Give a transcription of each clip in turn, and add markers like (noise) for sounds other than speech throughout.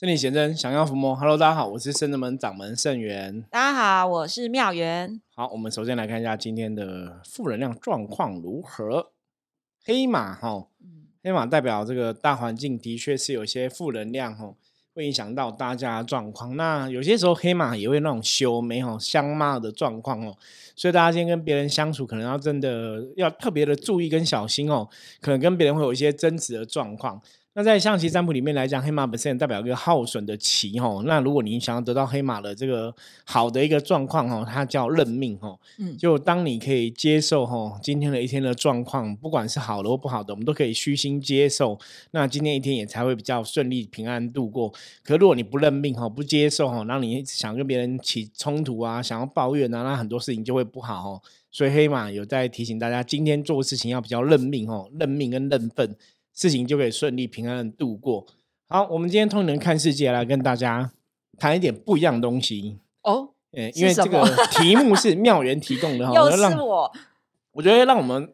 圣理贤真，想要伏魔。Hello，大家好，我是圣人门掌门圣元。大家好，我是妙元。好，我们首先来看一下今天的负能量状况如何。黑马哈，黑马代表这个大环境的确是有些负能量哈，会影响到大家状况。那有些时候黑马也会那种修眉哈相骂的状况哦，所以大家今天跟别人相处，可能要真的要特别的注意跟小心哦，可能跟别人会有一些争执的状况。那在象棋占卜里面来讲，黑马本身代表一个耗损的棋哈。那如果你想要得到黑马的这个好的一个状况哈，它叫认命哈。嗯，就当你可以接受哈今天的一天的状况，不管是好的或不好的，我们都可以虚心接受。那今天一天也才会比较顺利平安度过。可如果你不认命哈，不接受哈，让你想跟别人起冲突啊，想要抱怨啊，那很多事情就会不好哦。所以黑马有在提醒大家，今天做事情要比较认命哦，认命跟认份。事情就可以顺利平安的度过。好，我们今天通人看世界来跟大家谈一点不一样的东西哦。嗯，因为这个 (laughs) 题目是妙缘提供的哈，(laughs) 又是我。我觉得让我们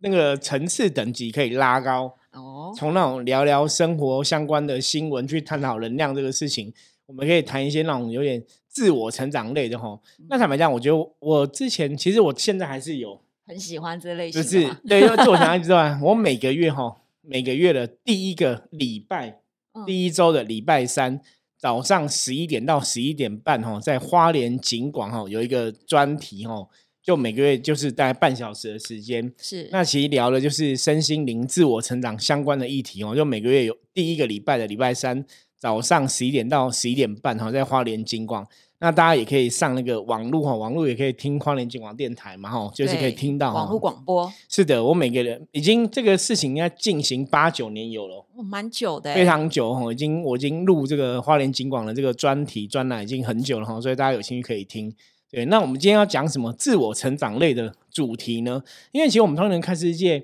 那个层次等级可以拉高哦。从那种聊聊生活相关的新闻去探讨能量这个事情，我们可以谈一些那种有点自我成长类的哈。那坦白讲，我觉得我之前其实我现在还是有很喜欢这类型，就是对，因为自我成长之外，我每个月哈。每个月的第一个礼拜，第一周的礼拜三早上十一点到十一点半，哈，在花莲景广哈有一个专题，哈，就每个月就是大概半小时的时间，是。那其实聊的就是身心灵、自我成长相关的议题，哦，就每个月有第一个礼拜的礼拜三早上十一点到十一点半，哈，在花莲景广。那大家也可以上那个网络哈，网络也可以听花莲金广电台嘛哈，就是可以听到网络广播。是的，我每个人已经这个事情应该进行八九年有了，蛮久的，非常久哈，已经我已经录这个花莲金广的这个专题专栏已经很久了哈，所以大家有兴趣可以听。对，那我们今天要讲什么自我成长类的主题呢？因为其实我们通常看世界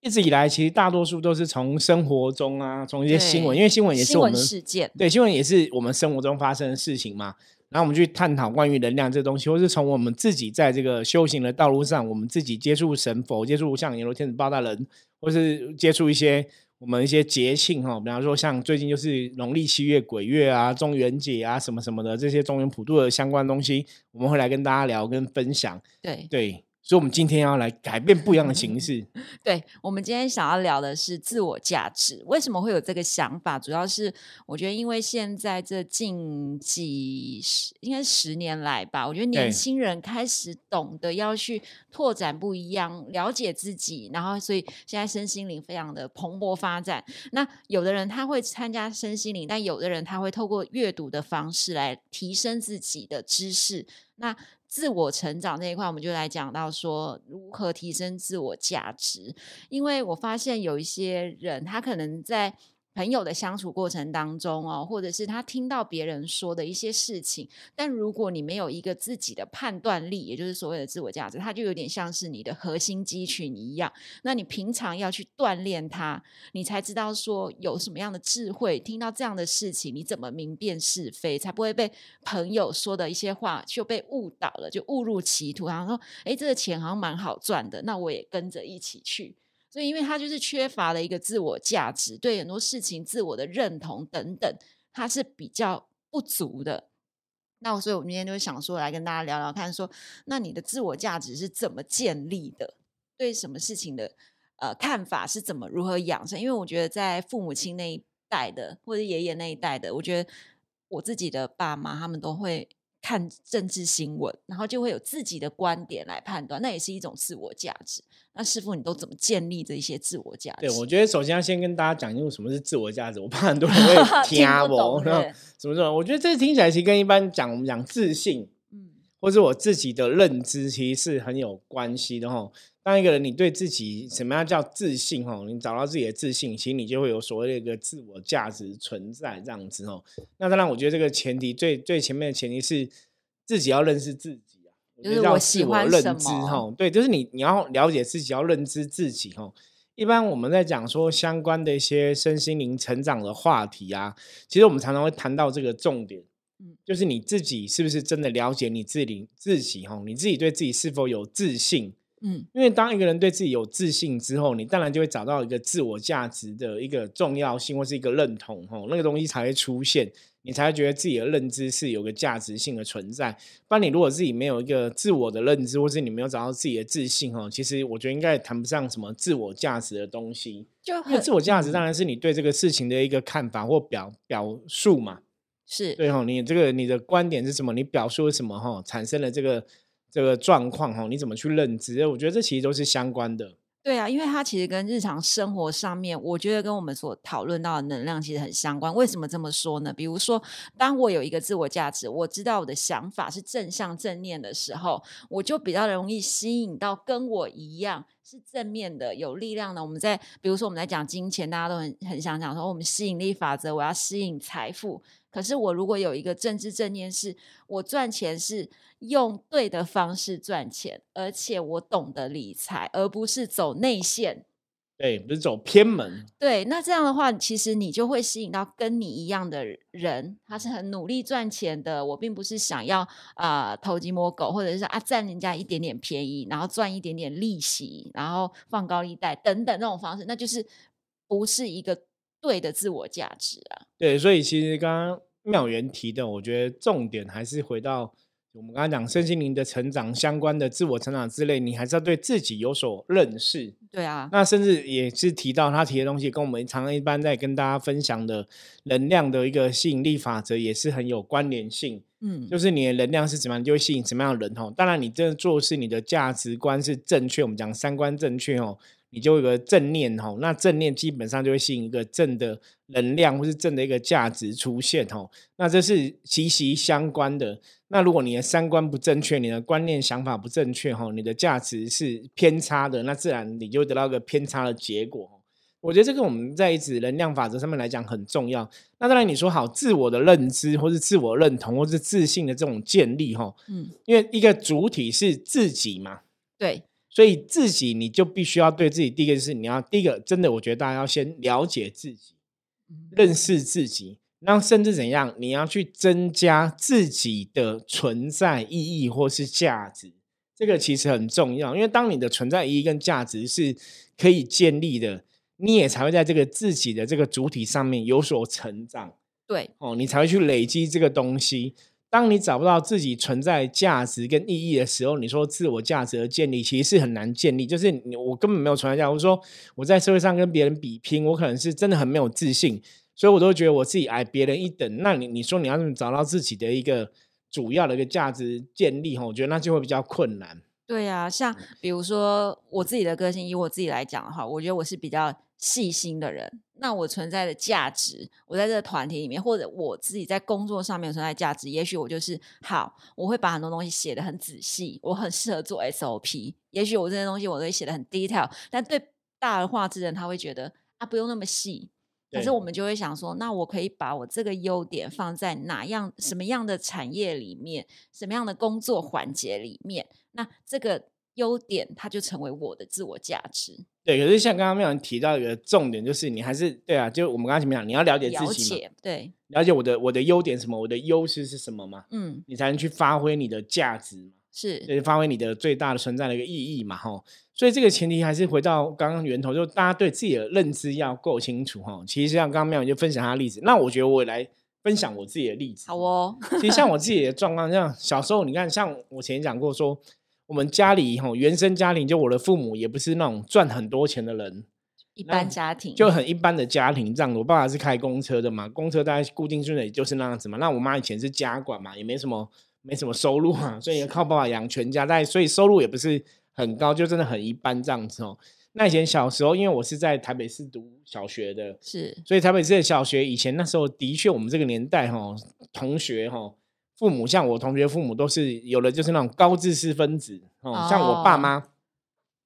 一直以来，其实大多数都是从生活中啊，从一些新闻，因为新闻也是我们事件，对，新闻也是我们生活中发生的事情嘛。然后我们去探讨关于能量这东西，或是从我们自己在这个修行的道路上，我们自己接触神佛、接触像阎罗天子八大人，或是接触一些我们一些节庆哈，比方说像最近就是农历七月鬼月啊、中元节啊什么什么的这些中元普渡的相关东西，我们会来跟大家聊跟分享。对对。所以，我们今天要来改变不一样的形式。(laughs) 对，我们今天想要聊的是自我价值。为什么会有这个想法？主要是我觉得，因为现在这近几十，应该十年来吧，我觉得年轻人开始懂得要去拓展不一样，了解自己，然后所以现在身心灵非常的蓬勃发展。那有的人他会参加身心灵，但有的人他会透过阅读的方式来提升自己的知识。那自我成长那一块，我们就来讲到说如何提升自我价值。因为我发现有一些人，他可能在。朋友的相处过程当中哦，或者是他听到别人说的一些事情，但如果你没有一个自己的判断力，也就是所谓的自我价值，它就有点像是你的核心肌群一样。那你平常要去锻炼它，你才知道说有什么样的智慧，听到这样的事情，你怎么明辨是非，才不会被朋友说的一些话就被误导了，就误入歧途。然后说，哎，这个钱好像蛮好赚的，那我也跟着一起去。所以，因为他就是缺乏了一个自我价值，对很多事情自我的认同等等，他是比较不足的。那所以，我今天就想说，来跟大家聊聊看，说那你的自我价值是怎么建立的？对什么事情的呃看法是怎么如何养成？因为我觉得，在父母亲那一代的，或者爷爷那一代的，我觉得我自己的爸妈他们都会。看政治新闻，然后就会有自己的观点来判断，那也是一种自我价值。那师傅，你都怎么建立这一些自我价值？对，我觉得首先要先跟大家讲因为什么是自我价值，我怕很多人会 (laughs) 听不懂。什么什么？我觉得这听起来其实跟一般讲我们讲自信，嗯，或者我自己的认知，其实是很有关系的哈。当一个人你对自己什么样叫自信哈？你找到自己的自信，其实你就会有所谓的一个自我价值存在这样子哦。那当然，我觉得这个前提最最前面的前提是自己要认识自己啊，就是我喜欢认知哈。对，就是你你要了解自己，要认知自己哈。一般我们在讲说相关的一些身心灵成长的话题啊，其实我们常常会谈到这个重点，嗯，就是你自己是不是真的了解你自己自己哈？你自己对自己是否有自信？嗯，因为当一个人对自己有自信之后，你当然就会找到一个自我价值的一个重要性或是一个认同，吼，那个东西才会出现。你才会觉得自己的认知是有个价值性的存在。不然你如果自己没有一个自我的认知，或是你没有找到自己的自信哦，其实我觉得应该也谈不上什么自我价值的东西。就因为自我价值当然是你对这个事情的一个看法或表表述嘛。是对哈，你这个你的观点是什么？你表述什么哈？产生了这个这个状况哈？你怎么去认知？我觉得这其实都是相关的。对啊，因为它其实跟日常生活上面，我觉得跟我们所讨论到的能量其实很相关。为什么这么说呢？比如说，当我有一个自我价值，我知道我的想法是正向正念的时候，我就比较容易吸引到跟我一样是正面的、有力量的。我们在比如说我们在讲金钱，大家都很很想讲说，我们吸引力法则，我要吸引财富。可是我如果有一个政治正念，是我赚钱是用对的方式赚钱，而且我懂得理财，而不是走内线，对，不是走偏门。对，那这样的话，其实你就会吸引到跟你一样的人，他是很努力赚钱的。我并不是想要啊偷鸡摸狗，或者是啊占人家一点点便宜，然后赚一点点利息，然后放高利贷等等那种方式，那就是不是一个。对的自我价值啊，对，所以其实刚刚妙元提的，我觉得重点还是回到我们刚才讲身心灵的成长相关的自我成长之类，你还是要对自己有所认识。对啊，那甚至也是提到他提的东西，跟我们常常一般在跟大家分享的能量的一个吸引力法则也是很有关联性。嗯，就是你的能量是怎么样，就会吸引什么样的人哦。当然，你这做事你的价值观是正确，我们讲三观正确哦。你就有个正念吼，那正念基本上就会吸引一个正的能量或是正的一个价值出现吼，那这是息息相关的。那如果你的三观不正确，你的观念想法不正确吼，你的价值是偏差的，那自然你就得到一个偏差的结果。我觉得这个我们在一直能量法则上面来讲很重要。那当然你说好自我的认知或是自我认同或是自信的这种建立哈，嗯，因为一个主体是自己嘛，对。所以自己你就必须要对自己，第一个就是你要第一个真的，我觉得大家要先了解自己，认识自己，那甚至怎样，你要去增加自己的存在意义或是价值，这个其实很重要。因为当你的存在意义跟价值是可以建立的，你也才会在这个自己的这个主体上面有所成长。对，哦，你才会去累积这个东西。当你找不到自己存在价值跟意义的时候，你说自我价值的建立其实是很难建立。就是我根本没有存在价值，我说我在社会上跟别人比拼，我可能是真的很没有自信，所以我都觉得我自己矮别人一等。那你你说你要找到自己的一个主要的一个价值建立？哈，我觉得那就会比较困难。对呀，像比如说我自己的个性，以我自己来讲的话，我觉得我是比较细心的人。那我存在的价值，我在这个团体里面，或者我自己在工作上面存在价值，也许我就是好，我会把很多东西写的很仔细，我很适合做 SOP。也许我这些东西我都会写的很 detail，但对大而化之人，他会觉得啊，不用那么细。可是我们就会想说，那我可以把我这个优点放在哪样、什么样的产业里面，什么样的工作环节里面？那这个优点，它就成为我的自我价值。对，可是像刚刚没有人提到一个重点，就是你还是对啊，就我们刚刚前面讲，你要了解自己嘛，对，了解我的我的优点什么，我的优势是什么嘛，嗯，你才能去发挥你的价值嘛，是，就是发挥你的最大的存在的一个意义嘛，吼，所以这个前提还是回到刚刚源头，就大家对自己的认知要够清楚哈。其实像刚刚妙就分享他的例子，那我觉得我也来分享我自己的例子，好哦。其实像我自己的状况，像小时候你看，像我前讲过说。我们家里哈，原生家庭就我的父母也不是那种赚很多钱的人，一般家庭就很一般的家庭这样。我爸爸是开公车的嘛，公车大概固定薪水就是那样子嘛。那我妈以前是家管嘛，也没什么没什么收入嘛，所以靠爸爸养全家，但所以收入也不是很高，就真的很一般这样子哦。那以前小时候，因为我是在台北市读小学的，是，所以台北市的小学以前那时候的确，我们这个年代哈，同学哈。父母像我同学父母都是有的，就是那种高知识分子哦。像我爸妈，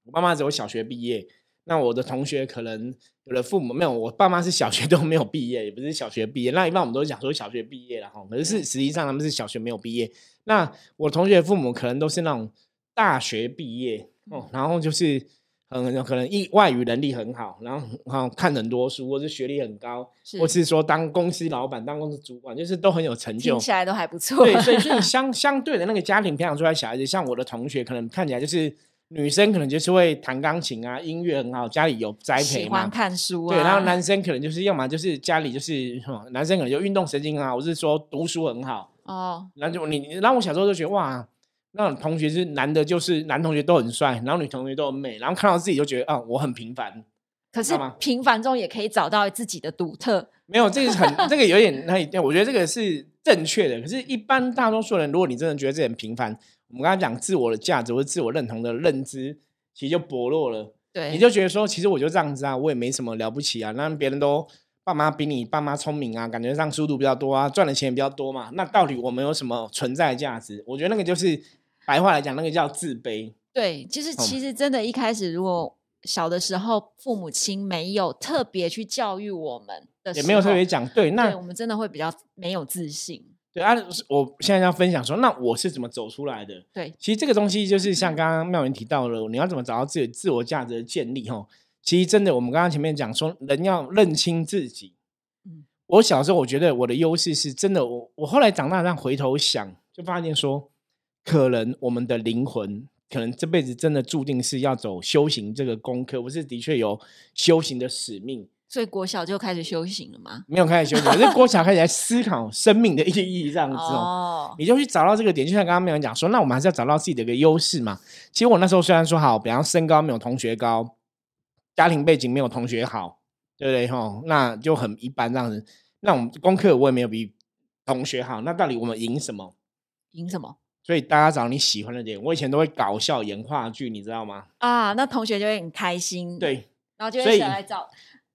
我爸妈只有小学毕业。那我的同学可能有的父母没有，我爸妈是小学都没有毕业，也不是小学毕业。那一般我们都讲说小学毕业了哈，可是实际上他们是小学没有毕业。那我同学父母可能都是那种大学毕业哦，然后就是。嗯，可能一外语能力很好，然后然后看很多书，或是学历很高，或是说当公司老板、当公司主管，就是都很有成就，听起来都还不错。对，所以所以 (laughs) 相相对的那个家庭培养出来小孩子，像我的同学，可能看起来就是女生可能就是会弹钢琴啊，音乐很好，家里有栽培喜欢看书啊。对，然后男生可能就是要么就是家里就是男生可能就运动神经很好，我是说读书很好哦。然后就你，然后我小时候就觉得哇，那种同学是男的，就是男同学都很帅，然后女同学都很美，然后看到自己就觉得啊，我很平凡。可是平凡中也可以找到自己的独特。没有，这个很 (laughs) 这个有点那，我觉得这个是正确的。可是，一般大多数人，如果你真的觉得自己很平凡，我们刚才讲自我的价值或者自我认同的认知，其实就薄弱了。对，你就觉得说，其实我就这样子啊，我也没什么了不起啊。那别人都爸妈比你爸妈聪明啊，感觉上速度比较多啊，赚的钱也比较多嘛。那到底我们有什么存在价值？我觉得那个就是白话来讲，那个叫自卑。对，就是其实真的，一开始如果。小的时候，父母亲没有特别去教育我们的，也没有特别讲对，那我们真的会比较没有自信。对啊，我现在要分享说，那我是怎么走出来的？对，其实这个东西就是像刚刚妙云提到了，你要怎么找到自己自我价值的建立？哈，其实真的，我们刚刚前面讲说，人要认清自己。嗯，我小时候我觉得我的优势是真的，我我后来长大这样回头想，就发现说，可能我们的灵魂。可能这辈子真的注定是要走修行这个功课，我是的确有修行的使命。所以国小就开始修行了吗？没有开始修行，是国小开始在思考生命的意义这样子哦。你就去找到这个点，就像刚刚没有讲说，那我们还是要找到自己的一个优势嘛。其实我那时候虽然说好，比方身高没有同学高，家庭背景没有同学好，对不对？哈，那就很一般这样子。那我们功课我也没有比同学好，那到底我们赢什么？赢什么？所以大家找你喜欢的点，我以前都会搞笑演话剧，你知道吗？啊，那同学就会很开心。对，然后就会来找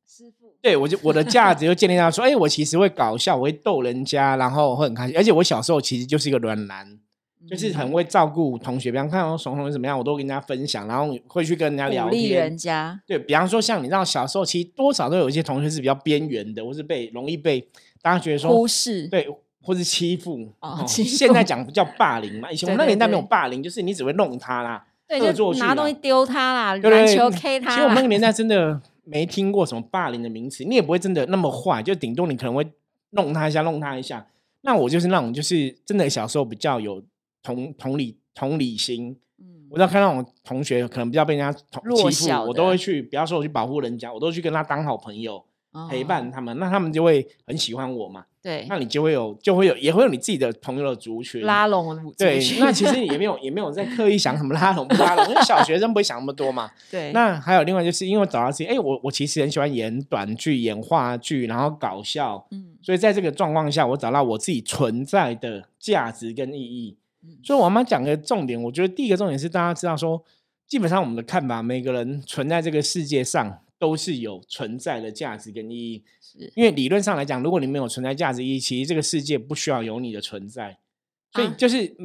师傅。对，我就我的价值就建立在说，哎，我其实会搞笑，我会逗人家，然后会很开心。而且我小时候其实就是一个软男，就是很会照顾同学，比方看到怂同学怎么样，我都跟人家分享，然后会去跟人家聊天。人家。对比方说，像你知道，小时候其实多少都有一些同学是比较边缘的，或是被容易被大家觉得说忽视。对。或是欺负，哦现在讲不叫霸凌嘛？以前我们那年代没有霸凌，就是你只会弄他啦，对，就，拿东西丢他啦，篮球 K 他。其实我们那个年代真的没听过什么霸凌的名词，你也不会真的那么坏，就顶多你可能会弄他一下，弄他一下。那我就是那种，就是真的小时候比较有同同理同理心。嗯，我知道看到我同学可能比较被人家欺负，我都会去，不要说我去保护人家，我都去跟他当好朋友。陪伴他们，那他们就会很喜欢我嘛。对，那你就会有，就会有，也会有你自己的朋友的族群拉拢。对，那其实也没有，也没有在刻意想什么拉拢不拉拢，因为小学生不会想那么多嘛。(laughs) 对。那还有另外就是因为找到自己，哎，我我其实很喜欢演短剧、演话剧，然后搞笑。嗯。所以在这个状况下，我找到我自己存在的价值跟意义。嗯。所以我们讲个重点，我觉得第一个重点是大家知道说，基本上我们的看法，每个人存在这个世界上。都是有存在的价值跟意义，因为理论上来讲，如果你没有存在价值意义，其实这个世界不需要有你的存在。所以就是，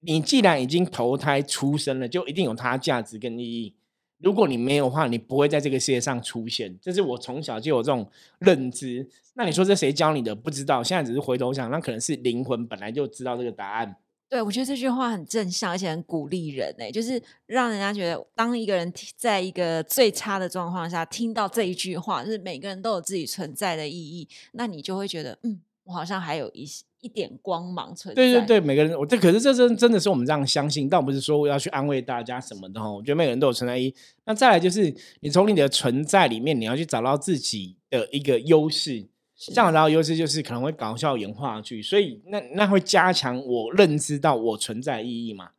你既然已经投胎出生了，就一定有它价值跟意义。如果你没有的话，你不会在这个世界上出现。这是我从小就有这种认知。那你说这谁教你的？不知道。现在只是回头想，那可能是灵魂本来就知道这个答案。对，我觉得这句话很正向，而且很鼓励人诶，就是让人家觉得，当一个人在一个最差的状况下听到这一句话，就是每个人都有自己存在的意义，那你就会觉得，嗯，我好像还有一一点光芒存在。对对对，每个人，我这可是这真真的是我们这样相信，倒不是说我要去安慰大家什么的哈。我觉得每个人都有存在意义。那再来就是，你从你的存在里面，你要去找到自己的一个优势。这样，然后优势就是可能会搞笑演话剧，所以那那会加强我认知到我存在意义嘛？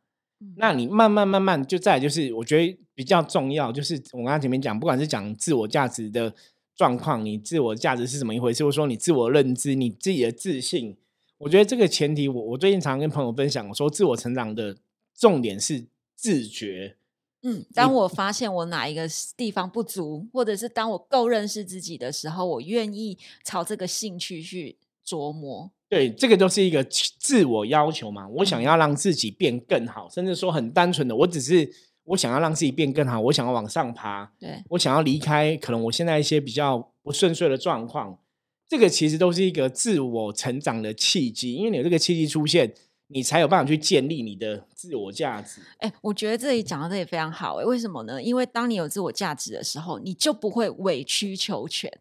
那你慢慢慢慢就再就是，我觉得比较重要，就是我刚刚前面讲，不管是讲自我价值的状况，你自我价值是怎么一回事，或者说你自我认知、你自己的自信，我觉得这个前提，我我最近常跟朋友分享，我说自我成长的重点是自觉。嗯，当我发现我哪一个地方不足，或者是当我够认识自己的时候，我愿意朝这个兴趣去琢磨。对，这个都是一个自我要求嘛。我想要让自己变更好，甚至说很单纯的，我只是我想要让自己变更好，我想要往上爬。对，我想要离开可能我现在一些比较不顺遂的状况，这个其实都是一个自我成长的契机，因为你有这个契机出现。你才有办法去建立你的自我价值。哎，我觉得这里讲到这里非常好。哎，为什么呢？因为当你有自我价值的时候，你就不会委曲求全。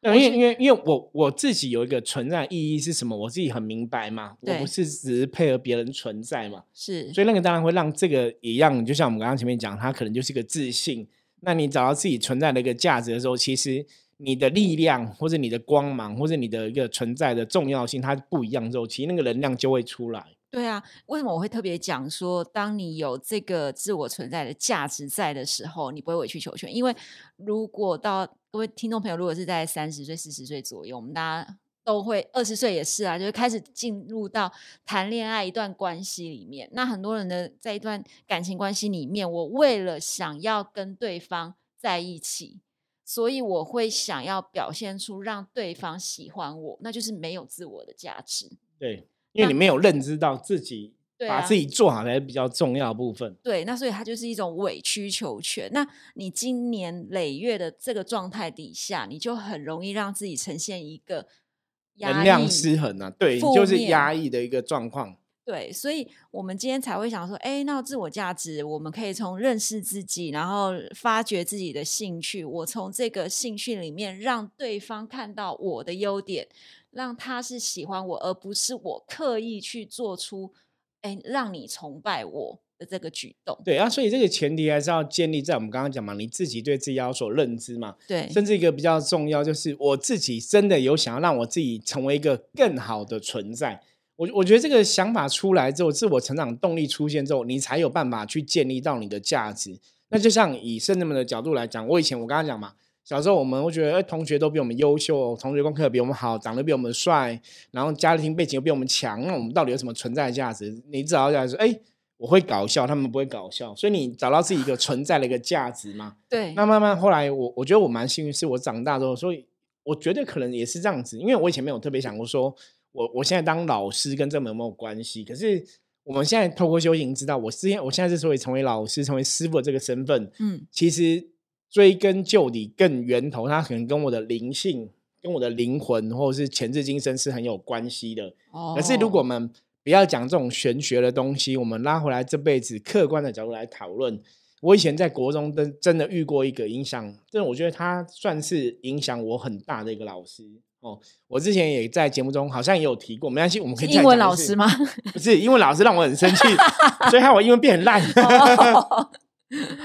对，因为因为因为我我自己有一个存在意义是什么，我自己很明白嘛。我不是只是配合别人存在嘛。是。所以那个当然会让这个一样，就像我们刚刚前面讲，它可能就是一个自信。那你找到自己存在的一个价值的时候，其实你的力量或者你的光芒或者你的一个存在的重要性，它不一样之后，其实那个能量就会出来。对啊，为什么我会特别讲说，当你有这个自我存在的价值在的时候，你不会委曲求全。因为如果到各位听众朋友，如果是在三十岁、四十岁左右，我们大家都会二十岁也是啊，就是开始进入到谈恋爱一段关系里面。那很多人的在一段感情关系里面，我为了想要跟对方在一起，所以我会想要表现出让对方喜欢我，那就是没有自我的价值。对。因为你没有认知到自己把自己做好才是比较重要的部分。对，那所以它就是一种委曲求全。那你今年累月的这个状态底下，你就很容易让自己呈现一个能量失衡啊，对，就是压抑的一个状况。对，所以我们今天才会想说，哎，那自我价值，我们可以从认识自己，然后发掘自己的兴趣，我从这个兴趣里面让对方看到我的优点。让他是喜欢我，而不是我刻意去做出，哎，让你崇拜我的这个举动。对啊，所以这个前提还是要建立在我们刚刚讲嘛，你自己对自己要所认知嘛。对，甚至一个比较重要，就是我自己真的有想要让我自己成为一个更好的存在。我我觉得这个想法出来之后，自我成长动力出现之后，你才有办法去建立到你的价值。那就像以圣人们的角度来讲，我以前我刚刚讲嘛。小时候我们会觉得，哎，同学都比我们优秀，同学功课比我们好，长得比我们帅，然后家庭背景又比我们强，那我们到底有什么存在价值？你找到价值，哎，我会搞笑，他们不会搞笑，所以你找到自己一个存在的一个价值嘛？(laughs) 对。那慢慢后来，我我觉得我蛮幸运，是我长大之后，所以我觉得可能也是这样子，因为我以前没有特别想过，说我我现在当老师跟这有没有关系？可是我们现在透过修行知道，我之前我现在之所以成为老师，成为师傅的这个身份，嗯，其实。追根究底，更源头，它可能跟我的灵性、跟我的灵魂，或者是前世今生是很有关系的。哦。可是，如果我们不要讲这种玄学的东西，我们拉回来这辈子客观的角度来讨论。我以前在国中真真的遇过一个影响，但我觉得他算是影响我很大的一个老师哦。我之前也在节目中好像也有提过，没关系，我们可以。英文老师吗？不是，英文老师让我很生气，(laughs) 所以害我英文变很烂。(laughs)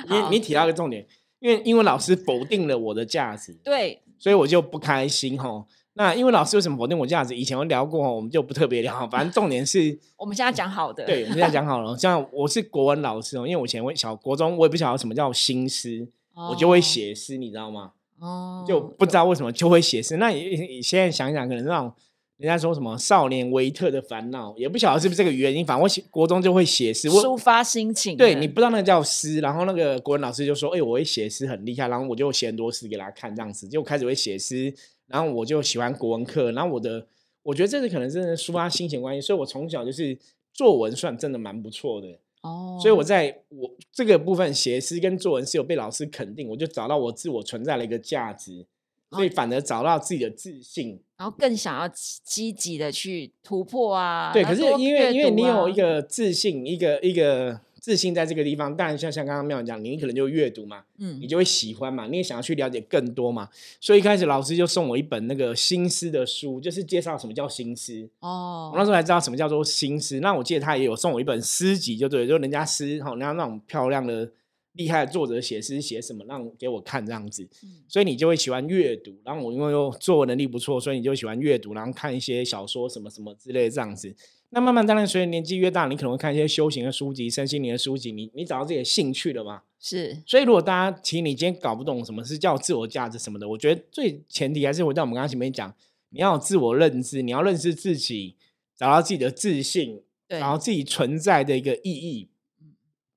你你提到一个重点。因为英文老师否定了我的价值，对，所以我就不开心哈。那英文老师为什么否定我价值？以前我聊过我们就不特别聊。反正重点是，(laughs) 我们现在讲好的，对，我们现在讲好了。像我是国文老师哦，因为我以前小国中，我也不晓得什么叫新诗，我就会写诗，你知道吗？哦，就不知道为什么就会写诗。那你现在想想，可能那种。人家说什么少年维特的烦恼，也不晓得是不是这个原因。反正我写国中就会写诗，抒发心情。对你不知道那个叫诗，然后那个国文老师就说：“哎，我会写诗很厉害。”然后我就写很多诗给他看，这样子就开始会写诗。然后我就喜欢国文课。然后我的，我觉得这是可能真的抒发心情关系。所以我从小就是作文算真的蛮不错的哦。所以我在我这个部分写诗跟作文是有被老师肯定，我就找到我自我存在的一个价值。所以反而找到自己的自信，然后更想要积极的去突破啊。对，可是因为因为你有一个自信，一个一个自信在这个地方，当然像像刚刚妙讲，你可能就阅读嘛，嗯，你就会喜欢嘛，你也想要去了解更多嘛。所以一开始老师就送我一本那个新诗的书，就是介绍什么叫新诗。哦，我那时候才知道什么叫做新诗。那我记得他也有送我一本诗集，就对，就人家诗哈，人家那种漂亮的。厉害的作者写诗写什么让给我看这样子，所以你就会喜欢阅读。然后我因为又作文能力不错，所以你就喜欢阅读，然后看一些小说什么什么之类这样子。那慢慢当然随着年纪越大，你可能会看一些修行的书籍、身心灵的书籍。你你找到自己的兴趣了吗？是。所以如果大家其实你今天搞不懂什么是叫自我价值什么的，我觉得最前提还是回到我们刚刚前面讲，你要有自我认知，你要认识自己，找到自己的自信，然后自己存在的一个意义。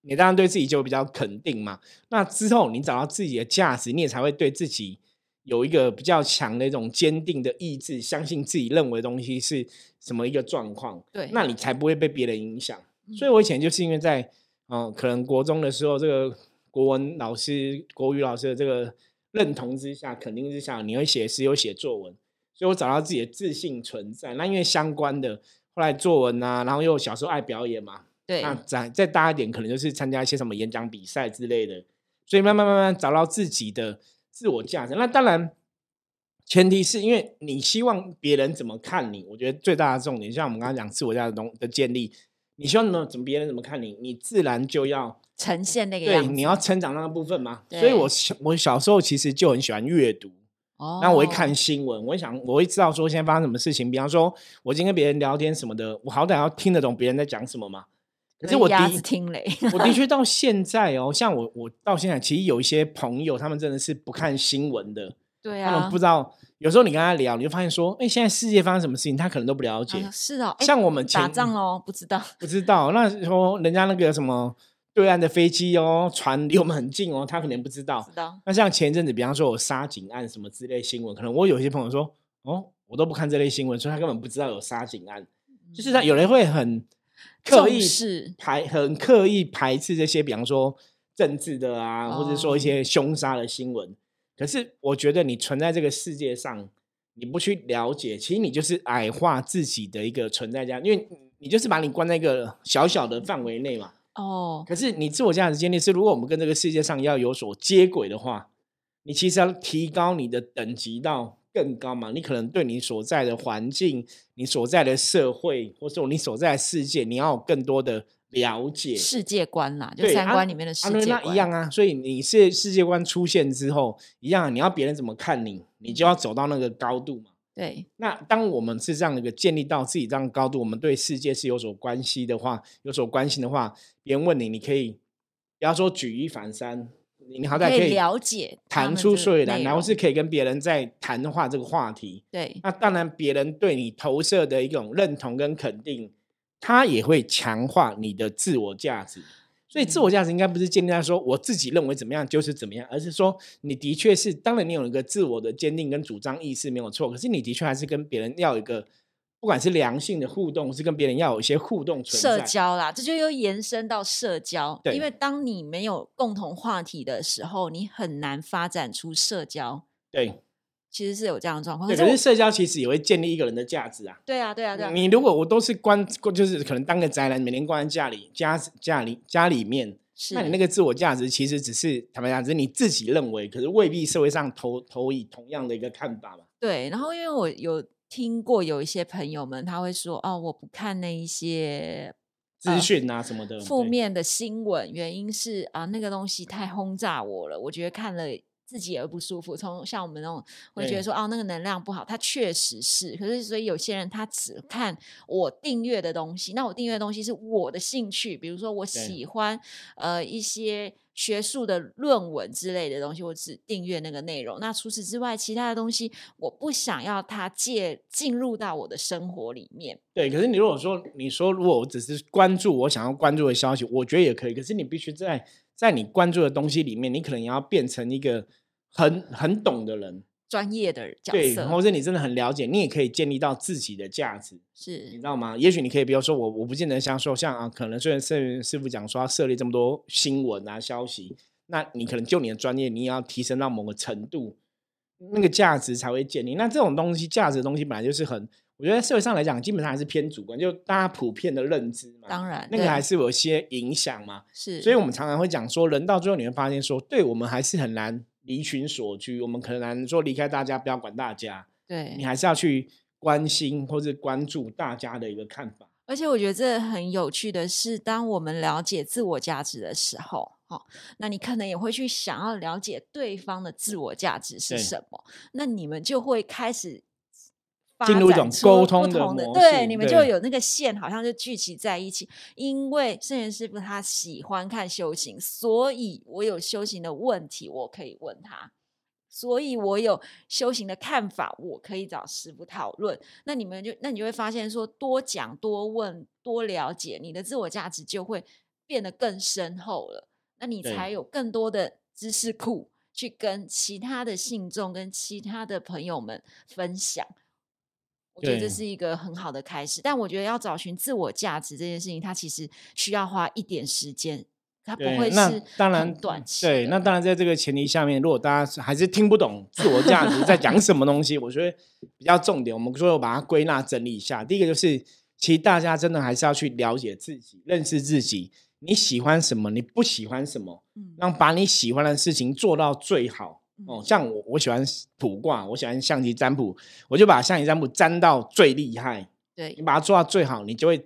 你当然对自己就比较肯定嘛。那之后你找到自己的价值，你也才会对自己有一个比较强的一种坚定的意志，相信自己认为的东西是什么一个状况。对，那你才不会被别人影响。所以我以前就是因为在嗯，可能国中的时候，这个国文老师、国语老师的这个认同之下、肯定之下，你会写诗、有写作文，所以我找到自己的自信存在。那因为相关的，后来作文啊，然后又小时候爱表演嘛。那再再大一点，可能就是参加一些什么演讲比赛之类的，所以慢慢慢慢找到自己的自我价值。那当然，前提是因为你希望别人怎么看你，我觉得最大的重点，像我们刚刚讲自我价值东的建立，你希望怎么怎么别人怎么看你，你自然就要呈现那个样子，你要成长那个部分嘛。所以我小我小时候其实就很喜欢阅读，哦，那我会看新闻，我会想我会知道说现在发生什么事情，比方说我今天跟别人聊天什么的，我好歹要听得懂别人在讲什么嘛。可是我的听雷，(laughs) 我的确到现在哦，像我我到现在其实有一些朋友，他们真的是不看新闻的。对啊，他们不知道。有时候你跟他聊，你就发现说，哎，现在世界发生什么事情，他可能都不了解。是哦，像我们打仗哦，不知道，(laughs) 不知道。那时候人家那个什么对岸的飞机哦，船离我们很近哦，他可能不知道。知道。那像前一阵子，比方说有杀警案什么之类新闻，可能我有些朋友说，哦，我都不看这类新闻，所以他根本不知道有杀警案。就是他有人会很刻意排，很刻意排斥这些，比方说政治的啊，或者说一些凶杀的新闻。可是我觉得你存在这个世界上，你不去了解，其实你就是矮化自己的一个存在价，因为你就是把你关在一个小小的范围内嘛。哦。可是你自我价值建立是，如果我们跟这个世界上要有所接轨的话，你其实要提高你的等级到更高嘛。你可能对你所在的环境、你所在的社会，或者说你所在的世界，你要有更多的。了解世界观啦，就三观里面的世界观一样啊。所以你是世界观出现之后，一样，你要别人怎么看你，你就要走到那个高度嘛。对。那当我们是这样一个建立到自己这样高度，我们对世界是有所关系的话，有所关心的话，别人问你，你可以不要说举一反三，你好歹可以了解，谈出所以然，然后是可以跟别人在谈话这个话题。对。那当然，别人对你投射的一种认同跟肯定。他也会强化你的自我价值，所以自我价值应该不是建立在说我自己认为怎么样就是怎么样，而是说你的确是，当然你有一个自我的坚定跟主张意识没有错，可是你的确还是跟别人要一个，不管是良性的互动，是跟别人要有一些互动存在。社交啦，这就又延伸到社交，对，因为当你没有共同话题的时候，你很难发展出社交。对。其实是有这样的状况，可是社交其实也会建立一个人的价值啊。对啊，对啊，对啊。你如果我都是关，就是可能当个宅男，每天关在家里，家家里家里面，那你那个自我价值其实只是坦白讲，只是你自己认为，可是未必社会上投投以同样的一个看法嘛。对，然后因为我有听过有一些朋友们，他会说：“哦，我不看那一些资讯啊什么的负面的新闻，原因是啊，那个东西太轰炸我了，我觉得看了。”自己也会不舒服，从像我们那种会觉得说哦，那个能量不好，它确实是。可是所以有些人他只看我订阅的东西，那我订阅的东西是我的兴趣，比如说我喜欢呃一些学术的论文之类的东西，我只订阅那个内容。那除此之外，其他的东西我不想要它借进入到我的生活里面。对，可是你如果说你说如果我只是关注我想要关注的消息，我觉得也可以。可是你必须在在你关注的东西里面，你可能也要变成一个。很很懂的人，专业的角色，或者你真的很了解，你也可以建立到自己的价值，是你知道吗？也许你可以，比如说我，我不见得像说像啊，可能虽然师师傅讲说要设立这么多新闻啊消息，那你可能就你的专业，你也要提升到某个程度，那个价值才会建立。那这种东西，价值的东西本来就是很，我觉得社会上来讲，基本上还是偏主观，就大家普遍的认知嘛，当然，那个还是有些影响嘛，是。所以我们常常会讲说，人到最后你会发现说，对我们还是很难。离群所居，我们可能说离开大家，不要管大家。对你还是要去关心或者关注大家的一个看法。而且我觉得这很有趣的是，当我们了解自我价值的时候，哦，那你可能也会去想要了解对方的自我价值是什么。那你们就会开始。进入一种沟通的模式，对，你们就有那个线，好像就聚集在一起。因为圣贤师傅他喜欢看修行，所以我有修行的问题，我可以问他；所以我有修行的看法，我可以找师傅讨论。那你们就，那你就会发现，说多讲、多问、多了解，你的自我价值就会变得更深厚了。那你才有更多的知识库去跟其他的信众、跟其他的朋友们分享。我觉得这是一个很好的开始，但我觉得要找寻自我价值这件事情，它其实需要花一点时间，它不会是当然短期。对，那当然在这个前提下面，如果大家还是听不懂自我价值在讲什么东西，(laughs) 我觉得比较重点，我们说把它归纳整理一下。第一个就是，其实大家真的还是要去了解自己，认识自己，你喜欢什么，你不喜欢什么，让把你喜欢的事情做到最好。哦，像我我喜欢卜卦，我喜欢象棋占卜，我就把象棋占卜占到最厉害。对你把它做到最好，你就会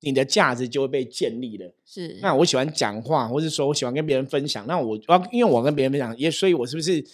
你的价值就会被建立了。是。那我喜欢讲话，或是说我喜欢跟别人分享，那我要因为我跟别人分享，也所以我是不是？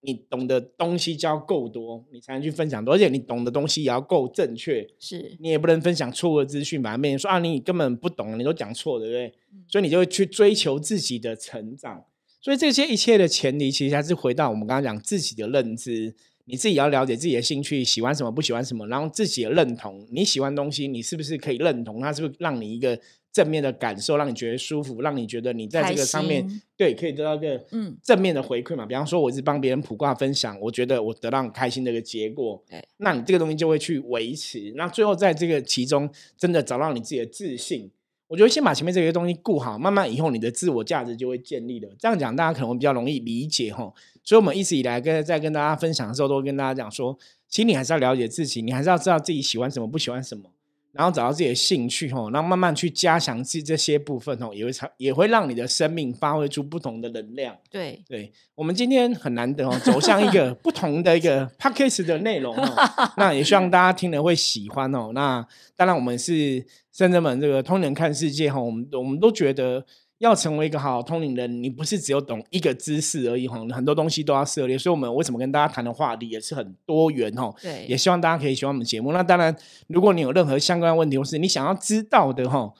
你懂的东西就要够多，你才能去分享多，而且你懂的东西也要够正确。是你也不能分享错误的资讯，把别人说啊，你根本不懂，你都讲错，对不对？所以你就会去追求自己的成长。所以这些一切的前提，其实还是回到我们刚刚讲自己的认知。你自己要了解自己的兴趣，喜欢什么，不喜欢什么，然后自己的认同。你喜欢东西，你是不是可以认同？它是不是让你一个？正面的感受让你觉得舒服，让你觉得你在这个上面对可以得到一个嗯正面的回馈嘛？比方说，我是帮别人卜卦分享，我觉得我得到很开心的一个结果，对，那你这个东西就会去维持。那最后在这个其中真的找到你自己的自信，我觉得先把前面这些东西顾好，慢慢以后你的自我价值就会建立了。这样讲大家可能会比较容易理解哈。所以我们一直以来跟在跟大家分享的时候，都跟大家讲说，其实你还是要了解自己，你还是要知道自己喜欢什么，不喜欢什么。然后找到自己的兴趣吼，然后慢慢去加强自己这些部分吼，也会才也会让你的生命发挥出不同的能量。对，对我们今天很难得哦，走向一个 (laughs) 不同的一个 p a c k a g e 的内容哦。(laughs) 那也希望大家听了会喜欢哦。那当然，我们是深圳们这个通人看世界哈，我们我们都觉得。要成为一个好通灵人，你不是只有懂一个知识而已哈，很多东西都要涉猎。所以，我们为什么跟大家谈的话题也是很多元哈？对，也希望大家可以喜欢我们节目。那当然，如果你有任何相关问题或是你想要知道的哈，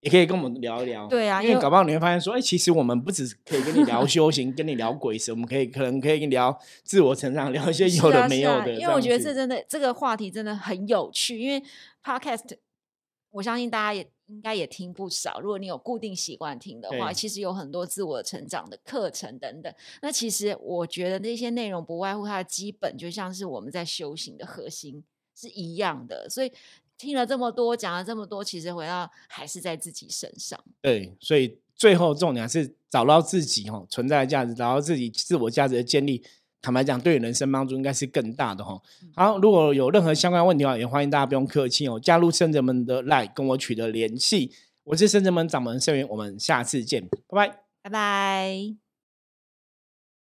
也可以跟我们聊一聊。对啊，因为搞不好你会发现说，哎，其实我们不只可以跟你聊修行，跟你聊鬼神，我们可以可能可以跟你聊自我成长，聊一些有的没有的。因为我觉得这真的这个话题真的很有趣，因为 Podcast，我相信大家也。应该也听不少。如果你有固定习惯听的话，其实有很多自我成长的课程等等。那其实我觉得那些内容不外乎它的基本，就像是我们在修行的核心是一样的。所以听了这么多，讲了这么多，其实回到还是在自己身上。对，所以最后重点是找到自己哈存在的价值，找到自己自我价值的建立。坦白讲，对人生帮助应该是更大的哈。好，如果有任何相关问题的话，也欢迎大家不用客气哦，加入圣者们的 Line 跟我取得联系。我是圣者门掌门圣元，我们下次见，拜拜，拜拜。